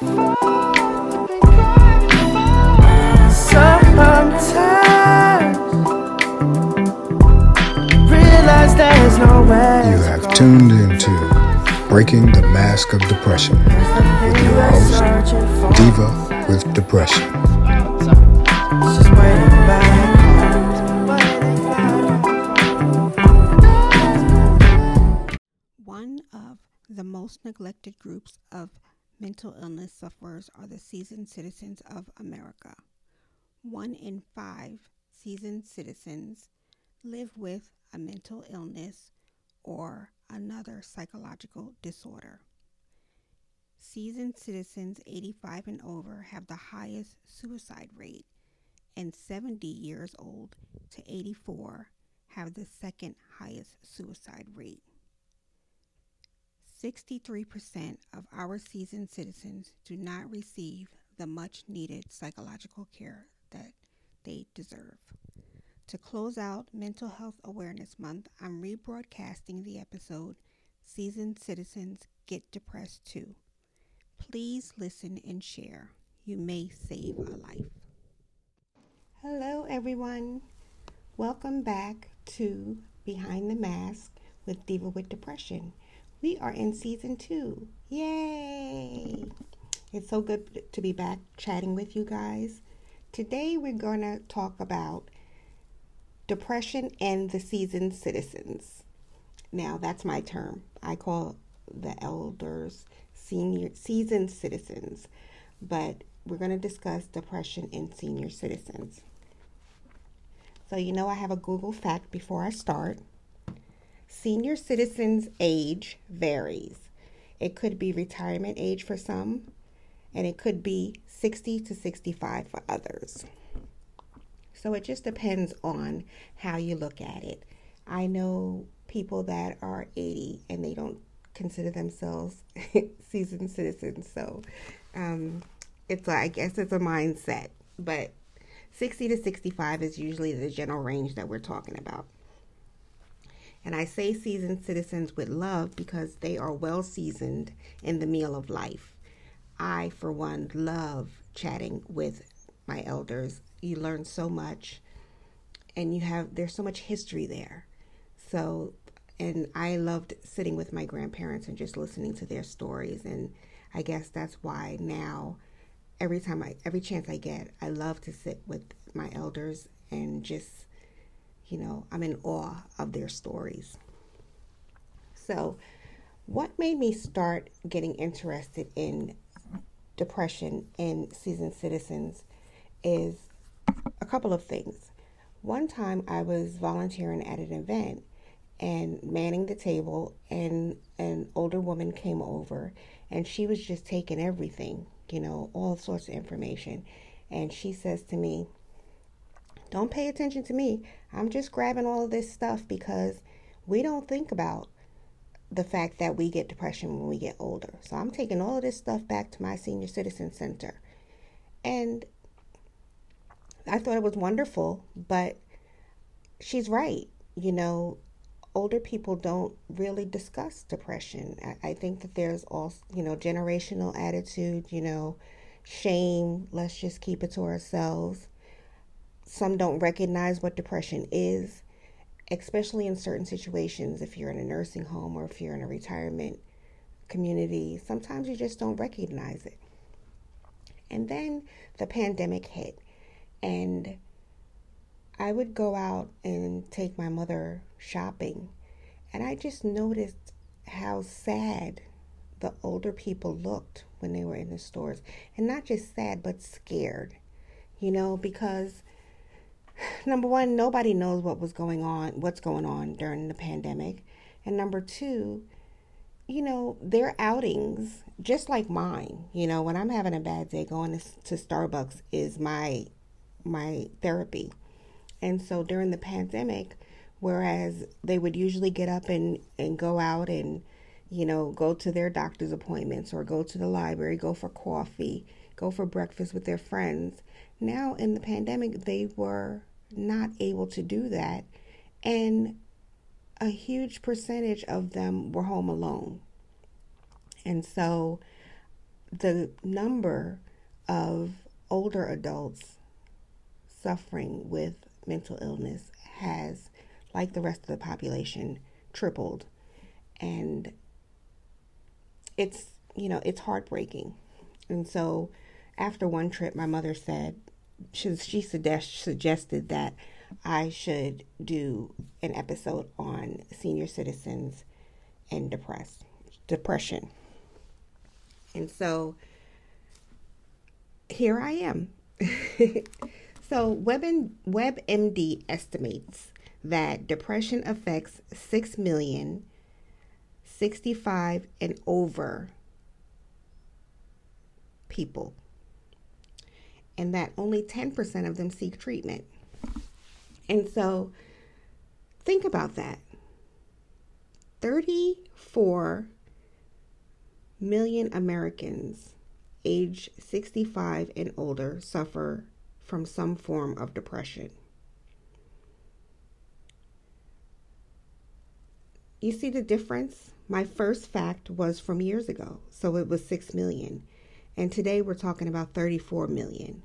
You have tuned into Breaking the Mask of Depression with your host, Diva with Depression. One of the most neglected groups of mental illness sufferers are the seasoned citizens of America. One in five seasoned citizens live with a mental illness or another psychological disorder. Seasoned citizens 85 and over have the highest suicide rate, and 70 years old to 84 have the second highest suicide rate. 63% of our seasoned citizens do not receive the much needed psychological care that they deserve. To close out Mental Health Awareness Month, I'm rebroadcasting the episode Seasoned Citizens Get Depressed Too. Please listen and share. You may save a life. Hello, everyone. Welcome back to Behind the Mask with Diva with Depression. We are in season two. Yay! It's so good to be back chatting with you guys. Today, we're going to talk about depression and the seasoned citizens. Now, that's my term. I call the elders senior seasoned citizens, but we're going to discuss depression in senior citizens. So, you know, I have a Google fact before I start. Senior citizens' age varies. It could be retirement age for some, and it could be 60 to 65 for others. So it just depends on how you look at it. I know people that are 80 and they don't consider themselves seasoned citizens. So um, it's, I guess it's a mindset. But 60 to 65 is usually the general range that we're talking about. And I say seasoned citizens with love because they are well seasoned in the meal of life. I, for one, love chatting with my elders. You learn so much and you have there's so much history there. So and i loved sitting with my grandparents and just listening to their stories. And i guess that's why now every time i every chance i get i love to sit with my elders and just you know i'm in awe of their stories so what made me start getting interested in depression in seasoned citizens is a couple of things. One time I was volunteering at an event and manning the table, and an older woman came over and she was just taking everything, you know, all sorts of information. And she says to me, Don't pay attention to me. I'm just grabbing all of this stuff because we don't think about the fact that we get depression when we get older. So I'm taking all of this stuff back to my senior citizen center. And I thought it was wonderful, but she's right. You know, older people don't really discuss depression. I, I think that there's also, you know, generational attitude, you know, shame, let's just keep it to ourselves. Some don't recognize what depression is, especially in certain situations. If you're in a nursing home or if you're in a retirement community, sometimes you just don't recognize it. And then the pandemic hit and I would go out and take my mother shopping, and I just noticed how sad the older people looked when they were in the stores. And not just sad, but scared, you know, because number one, nobody knows what was going on, what's going on during the pandemic. And number two, you know, their outings, just like mine, you know, when I'm having a bad day, going to, to Starbucks is my my therapy. And so during the pandemic, whereas they would usually get up and, and go out and, you know, go to their doctor's appointments or go to the library, go for coffee, go for breakfast with their friends. Now in the pandemic, they were not able to do that. And a huge percentage of them were home alone. And so the number of older adults suffering with mental illness has, like the rest of the population, tripled. And it's, you know, it's heartbreaking. And so after one trip, my mother said, she, she suggest, suggested that I should do an episode on senior citizens and depressed depression. And so here I am. so Web WebMD estimates that depression affects 6 million 65 and over people and that only 10% of them seek treatment. And so think about that. 34 million Americans age 65 and older suffer from some form of depression. You see the difference? My first fact was from years ago, so it was 6 million. And today we're talking about 34 million.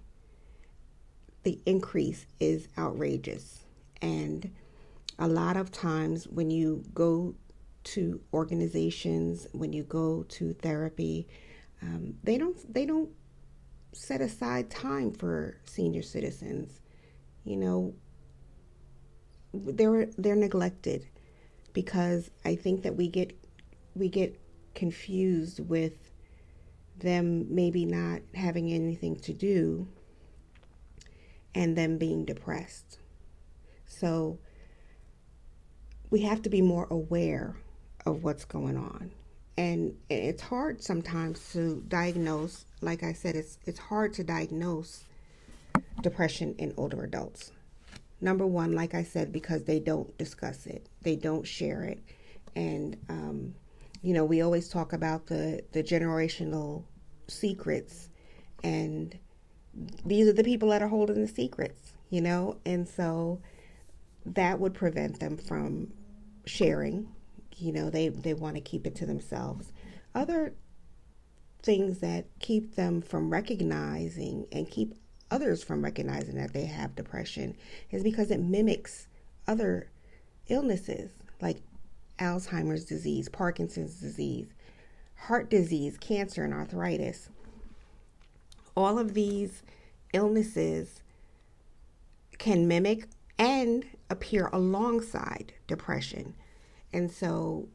The increase is outrageous. And a lot of times when you go to organizations, when you go to therapy, um, they don't they don't set aside time for senior citizens. You know, they're they're neglected because I think that we get we get confused with them maybe not having anything to do and them being depressed. So we have to be more aware of what's going on. And it's hard sometimes to diagnose, like I said, it's it's hard to diagnose depression in older adults. Number one, like I said, because they don't discuss it, they don't share it, and um, you know we always talk about the the generational secrets, and these are the people that are holding the secrets, you know, and so that would prevent them from sharing you know? They they want to keep it to themselves. Other things that keep them from recognizing and keep others from recognizing that they have depression is because it mimics other illnesses like Alzheimer's disease, Parkinson's disease, heart disease, cancer, and arthritis. All of these illnesses can mimic and appear alongside depression. And so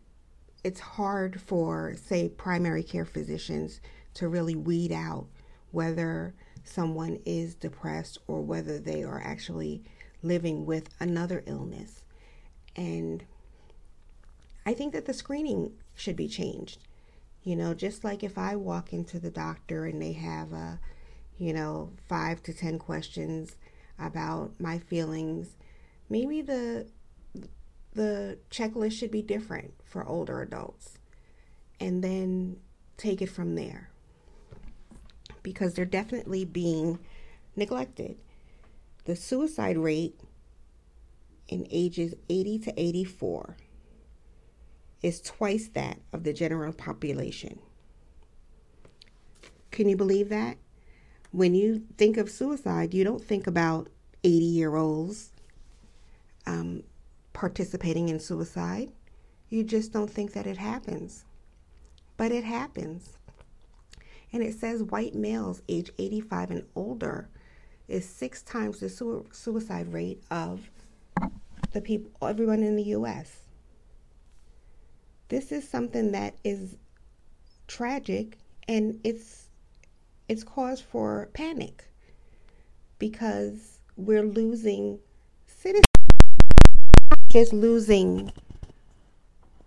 it's hard for, say, primary care physicians to really weed out whether someone is depressed or whether they are actually living with another illness. And I think that the screening should be changed. You know, just like if I walk into the doctor and they have a, you know, five to 10 questions about my feelings, maybe the the checklist should be different for older adults and then take it from there because they're definitely being neglected. The suicide rate in ages 80 to 84 is twice that of the general population. Can you believe that? When you think of suicide, you don't think about 80 year olds. Um, participating in suicide. You just don't think that it happens. But it happens. And it says white males age 85 and older is six times the su- suicide rate of the people, everyone in the U.S. This is something that is tragic, and it's it's cause for panic because we're losing citizens just losing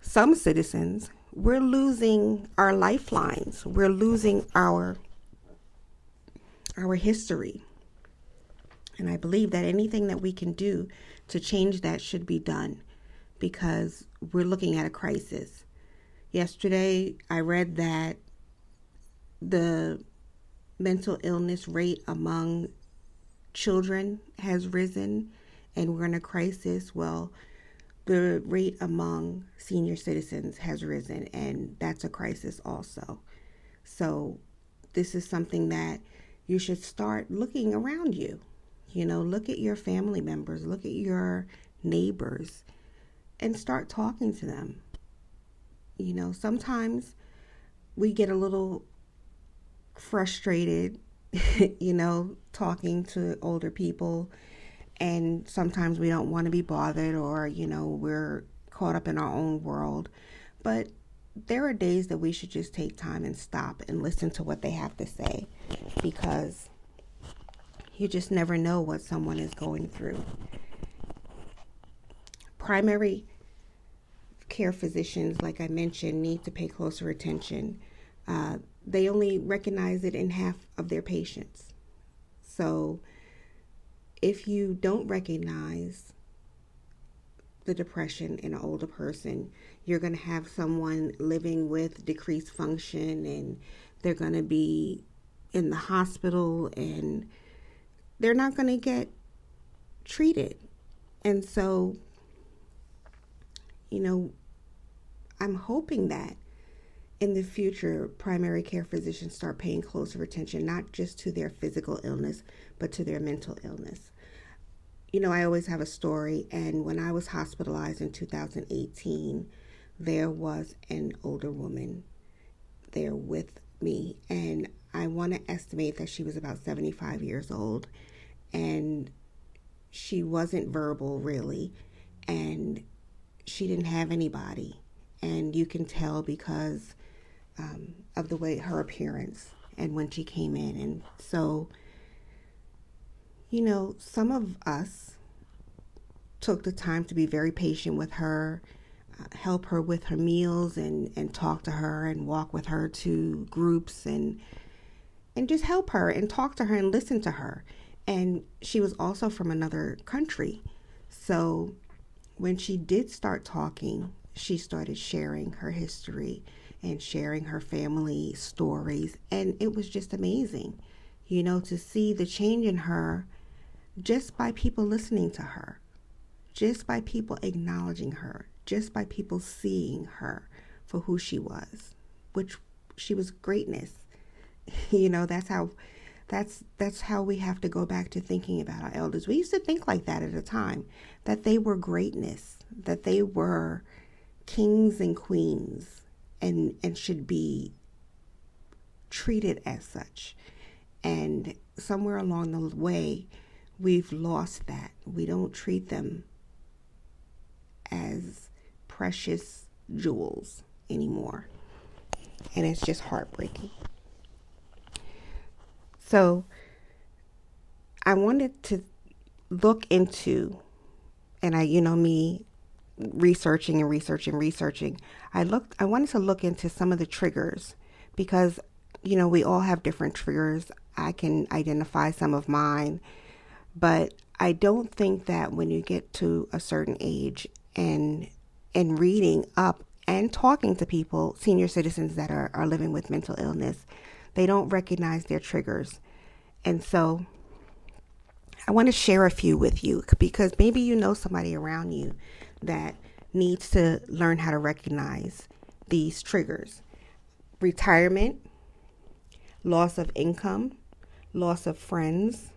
some citizens, we're losing our lifelines. We're losing our our history. And I believe that anything that we can do to change that should be done because we're looking at a crisis. Yesterday, I read that the mental illness rate among children has risen and we're in a crisis. Well, the rate among senior citizens has risen, and that's a crisis also. So this is something that you should start looking around you. You know, look at your family members, look at your neighbors, and start talking to them. You know, sometimes we get a little frustrated, you know, talking to older people, and sometimes we don't want to be bothered, or, you know, we're caught up in our own world. But there are days that we should just take time and stop and listen to what they have to say because you just never know what someone is going through. Primary care physicians, like I mentioned, need to pay closer attention. Uh, they only recognize it in half of their patients. So if you don't recognize the depression in an older person, you're going to have someone living with decreased function and they're going to be in the hospital and they're not going to get treated. And so, you know, I'm hoping that in the future, primary care physicians start paying closer attention, not just to their physical illness, but to their mental illness you know, I always have a story. And when I was hospitalized in 2018, there was an older woman there with me. And I want to estimate that she was about 75 years old. And she wasn't verbal, really. And she didn't have anybody. And you can tell because um, of the way her appearance and when she came in. And so you know, some of us took the time to be very patient with her, uh, help her with her meals and and talk to her and walk with her to groups and and just help her and talk to her and listen to her. And she was also from another country. So when she did start talking, she started sharing her history and sharing her family stories and it was just amazing. You know, to see the change in her just by people listening to her, just by people acknowledging her, just by people seeing her for who she was, which she was greatness. you know, that's how that's that's how we have to go back to thinking about our elders. We used to think like that at a time, that they were greatness, that they were kings and queens and and should be treated as such. And somewhere along the way, we've lost that. We don't treat them as precious jewels anymore. And it's just heartbreaking. So I wanted to look into, and I, you know, me researching and researching, and researching. I looked, I wanted to look into some of the triggers because, you know, we all have different triggers. I can identify some of mine but I don't think that when you get to a certain age and and reading up and talking to people, senior citizens that are, are living with mental illness, they don't recognize their triggers. And so I want to share a few with you because maybe you know somebody around you that needs to learn how to recognize these triggers retirement, loss of income, loss of friends,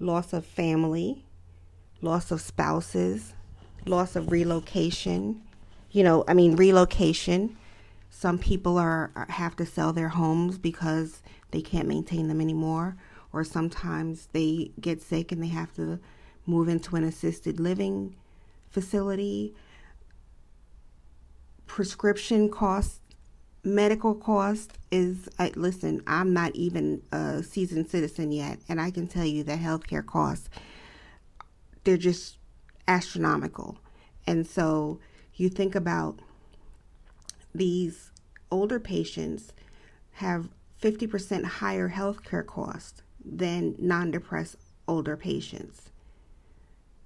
loss of family, loss of spouses, loss of relocation. You know, I mean, relocation. Some people are, have to sell their homes because they can't maintain them anymore, or sometimes they get sick and they have to move into an assisted living facility. Prescription costs medical cost is I, listen i'm not even a seasoned citizen yet and i can tell you that healthcare costs they're just astronomical and so you think about these older patients have 50% higher healthcare costs than non-depressed older patients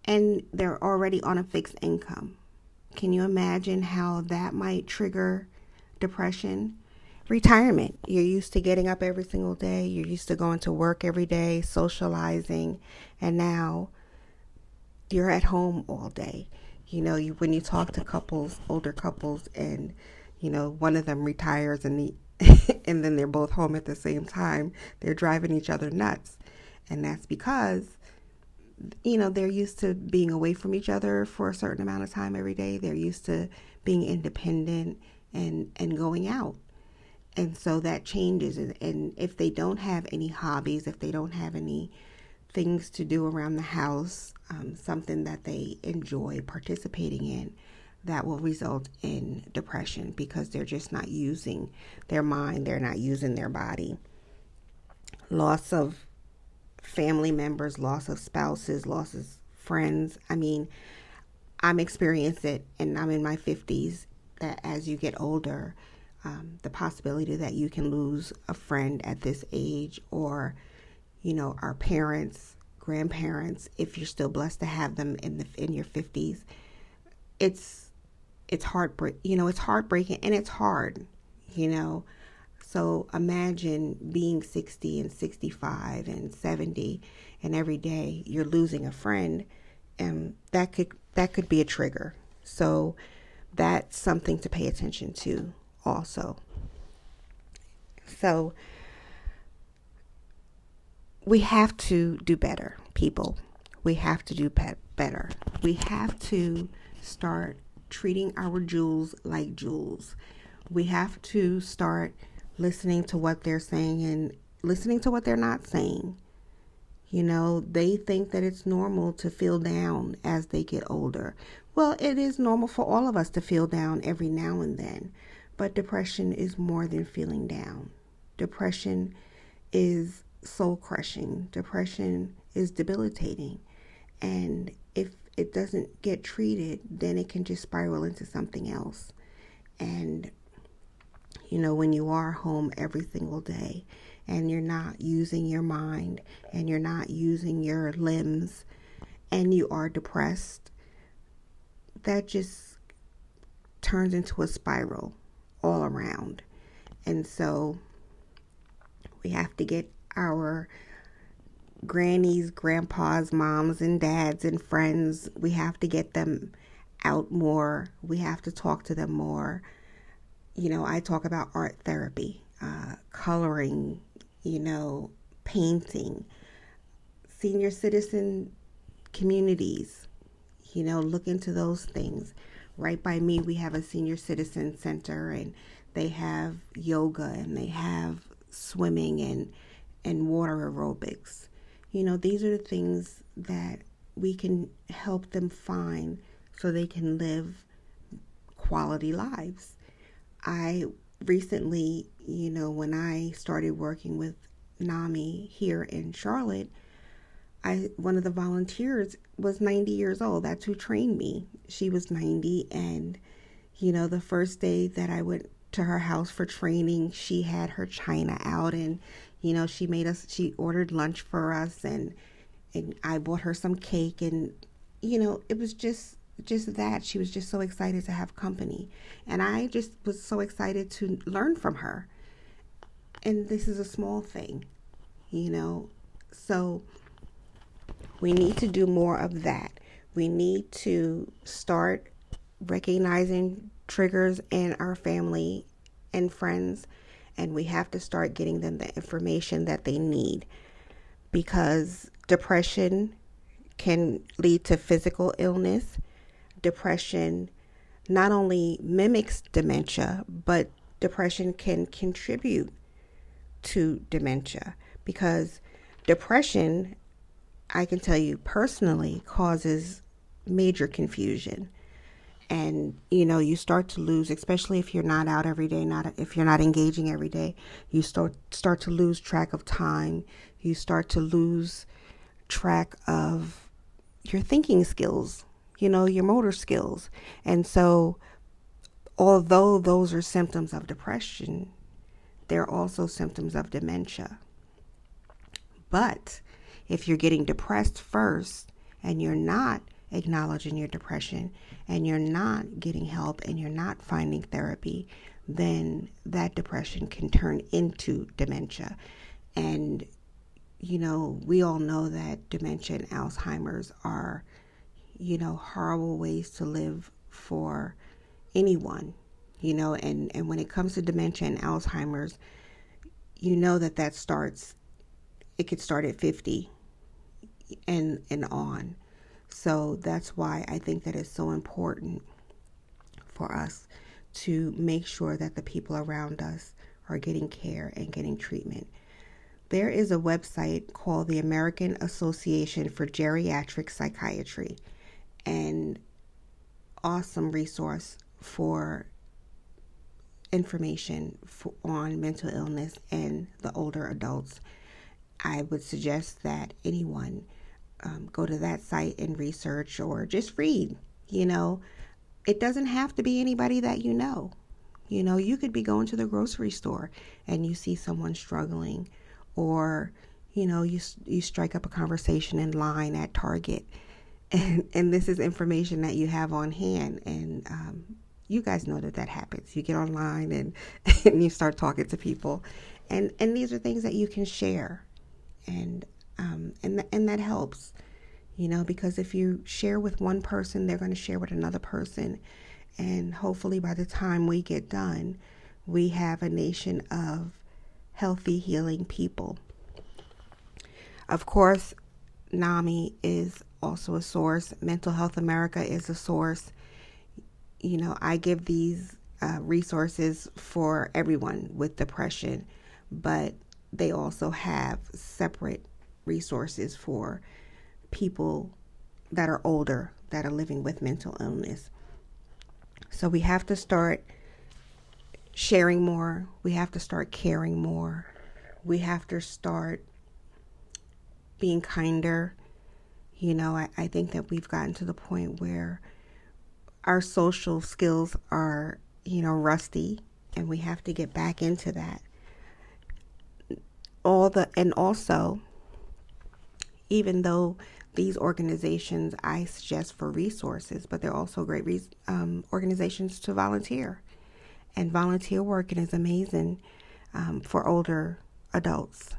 and they're already on a fixed income can you imagine how that might trigger depression, retirement. You're used to getting up every single day, you're used to going to work every day, socializing, and now you're at home all day. You know, you when you talk to couples, older couples, and you know one of them retires and the and then they're both home at the same time, they're driving each other nuts. And that's because, you know, they're used to being away from each other for a certain amount of time every day. They're used to being independent and, and going out. And so that changes. And, and if they don't have any hobbies, if they don't have any things to do around the house, um, something that they enjoy participating in, that will result in depression because they're just not using their mind, they're not using their body. Loss of family members, loss of spouses, loss of friends. I mean, I'm experiencing it and I'm in my 50s that as you get older, um, the possibility that you can lose a friend at this age or, you know, our parents, grandparents, if you're still blessed to have them in the in your 50s, it's it's heartbreak you know it's heartbreaking and it's hard you know so imagine being 60 and 65 and 70 and every day you're losing a friend and that could that could be a trigger. So that's something to pay attention to also. So we have to do better people. We have to do better. We have to start treating our jewels like jewels. We have to start listening to what they're saying and listening to what they're not saying. You know, they think that it's normal to feel down as they get older. Well, it is normal for all of us to feel down every now and then, but depression is more than feeling down. Depression is soul crushing, depression is debilitating. And if it doesn't get treated, then it can just spiral into something else. And, you know, when you are home every single day and you're not using your mind and you're not using your limbs and you are depressed, that just turns into a spiral all around. And so we have to get our grannies, grandpas, moms, and dads, and friends. We have to get them out more. We have to talk to them more. You know, I talk about art therapy, uh, coloring, you know, painting, senior citizen communities. You know, look into those things. Right by me, we have a senior citizen center, and they have yoga, and they have swimming, and and water aerobics. You know, these are the things that we can help them find so they can live quality lives. I recently, you know, when I started working with NAMI here in Charlotte, I one of the volunteers was 90 years old. That's who trained me. She was 90 and you know, the first day that I went to her house for training, she had her china out and you know, she made us, she ordered lunch for us and, and I bought her some cake and, you know, it was just, just that. She was just so excited to have company. And I just was so excited to learn from her. And this is a small thing, you know. So we need to do more of that. We need to start recognizing triggers in our family and friends and we have to start getting them the information that they need because depression can lead to physical illness. Depression not only mimics dementia, but depression can contribute to dementia because depression, I can tell you personally, causes major confusion. And you know you start to lose especially if you're not out every day not if you're not engaging every day you start start to lose track of time. You start to lose track of your thinking skills you know your motor skills and so although those are symptoms of depression they're also symptoms of dementia but if you're getting depressed first and you're not acknowledging your depression and you're not getting help and you're not finding therapy, then that depression can turn into dementia. And, you know, we all know that dementia and Alzheimer's are, you know, horrible ways to live for anyone, you know, and, and when it comes to dementia and Alzheimer's, you know that that starts, it could start at 50 and, and on. So that's why I think that it's so important for us to make sure that the people around us are getting care and getting treatment. There is a website called the American Association for Geriatric Psychiatry, and awesome resource for information for, on mental illness and the older adults. I would suggest that anyone um, go to that site and research or just read. You know, it doesn't have to be anybody that you know. You know, you could be going to the grocery store and you see someone struggling, or you know, you you strike up a conversation in line at Target, and and this is information that you have on hand, and um, you guys know that that happens. You get online and and you start talking to people, and and these are things that you can share, and um, and th- and that helps, you know, because if you share with one person, they're going to share with another person, and hopefully by the time we get done, we have a nation of healthy, healing people. Of course, NAMI is also a source. Mental Health America is a source. You know, I give these uh, resources for everyone with depression, but they also have separate resources for people that are older that are living with mental illness. So we have to start sharing more. We have to start caring more. We have to start being kinder. You know, I, I think that we've gotten to the point where our social skills are, you know, rusty and we have to get back into that. All the, and also, even though these organizations I suggest for resources, but they're also great re- um, organizations to volunteer. And volunteer working is amazing um, for older adults.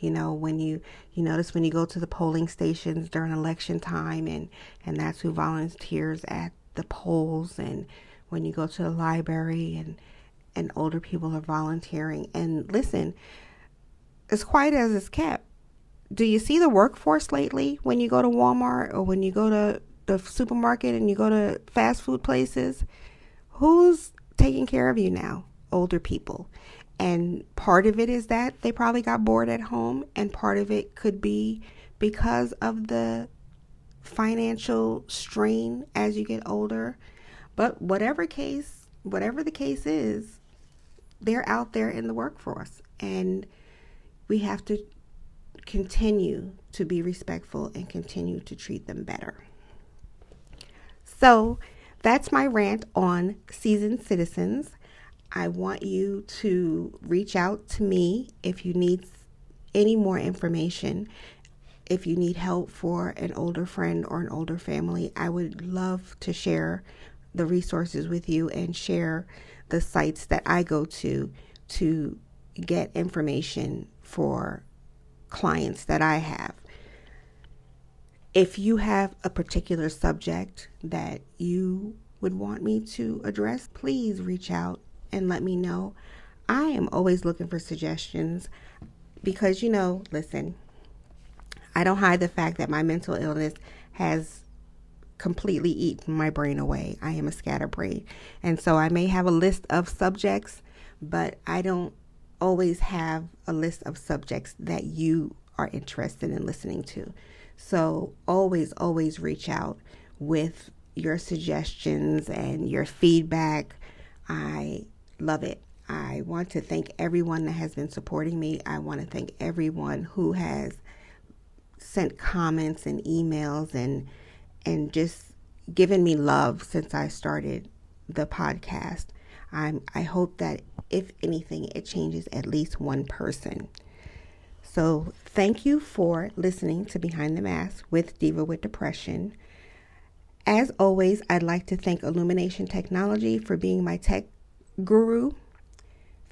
You know, when you you notice when you go to the polling stations during election time, and and that's who volunteers at the polls, and when you go to the library, and and older people are volunteering. And listen, as quiet as it's kept, do you see the workforce lately when you go to Walmart or when you go to the supermarket and you go to fast food places? Who's taking care of you now? Older people. And part of it is that they probably got bored at home, and part of it could be because of the financial strain as you get older. But whatever case, whatever the case is, they're out there in the workforce, and we have to continue to be respectful and continue to treat them better. So that's my rant on seasoned citizens. I want you to reach out to me if you need any more information. If you need help for an older friend or an older family, I would love to share the resources with you and share the sites that I go to to get information for clients that I have. If you have a particular subject that you would want me to address, please reach out and let me know. I am always looking for suggestions because, you know, listen, I don't hide the fact that my mental illness has completely eaten my brain away. I am a scatterbrain. And so I may have a list of subjects, but I don't always have a list of subjects that you are interested in listening to. So always, always reach out with your suggestions and your feedback. I love it. I want to thank everyone that has been supporting me. I want to thank everyone who has sent comments and emails and and just given me love since I started the podcast. I'm I hope that if anything, it changes at least one person. So, thank you for listening to Behind the Mask with Diva with Depression. As always, I'd like to thank Illumination Technology for being my tech guru.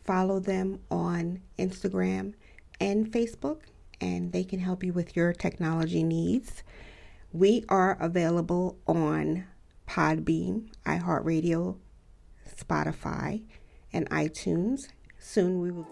Follow them on Instagram and Facebook, and they can help you with your technology needs. We are available on Podbean, iHeartRadio, Spotify, and iTunes. Soon we will.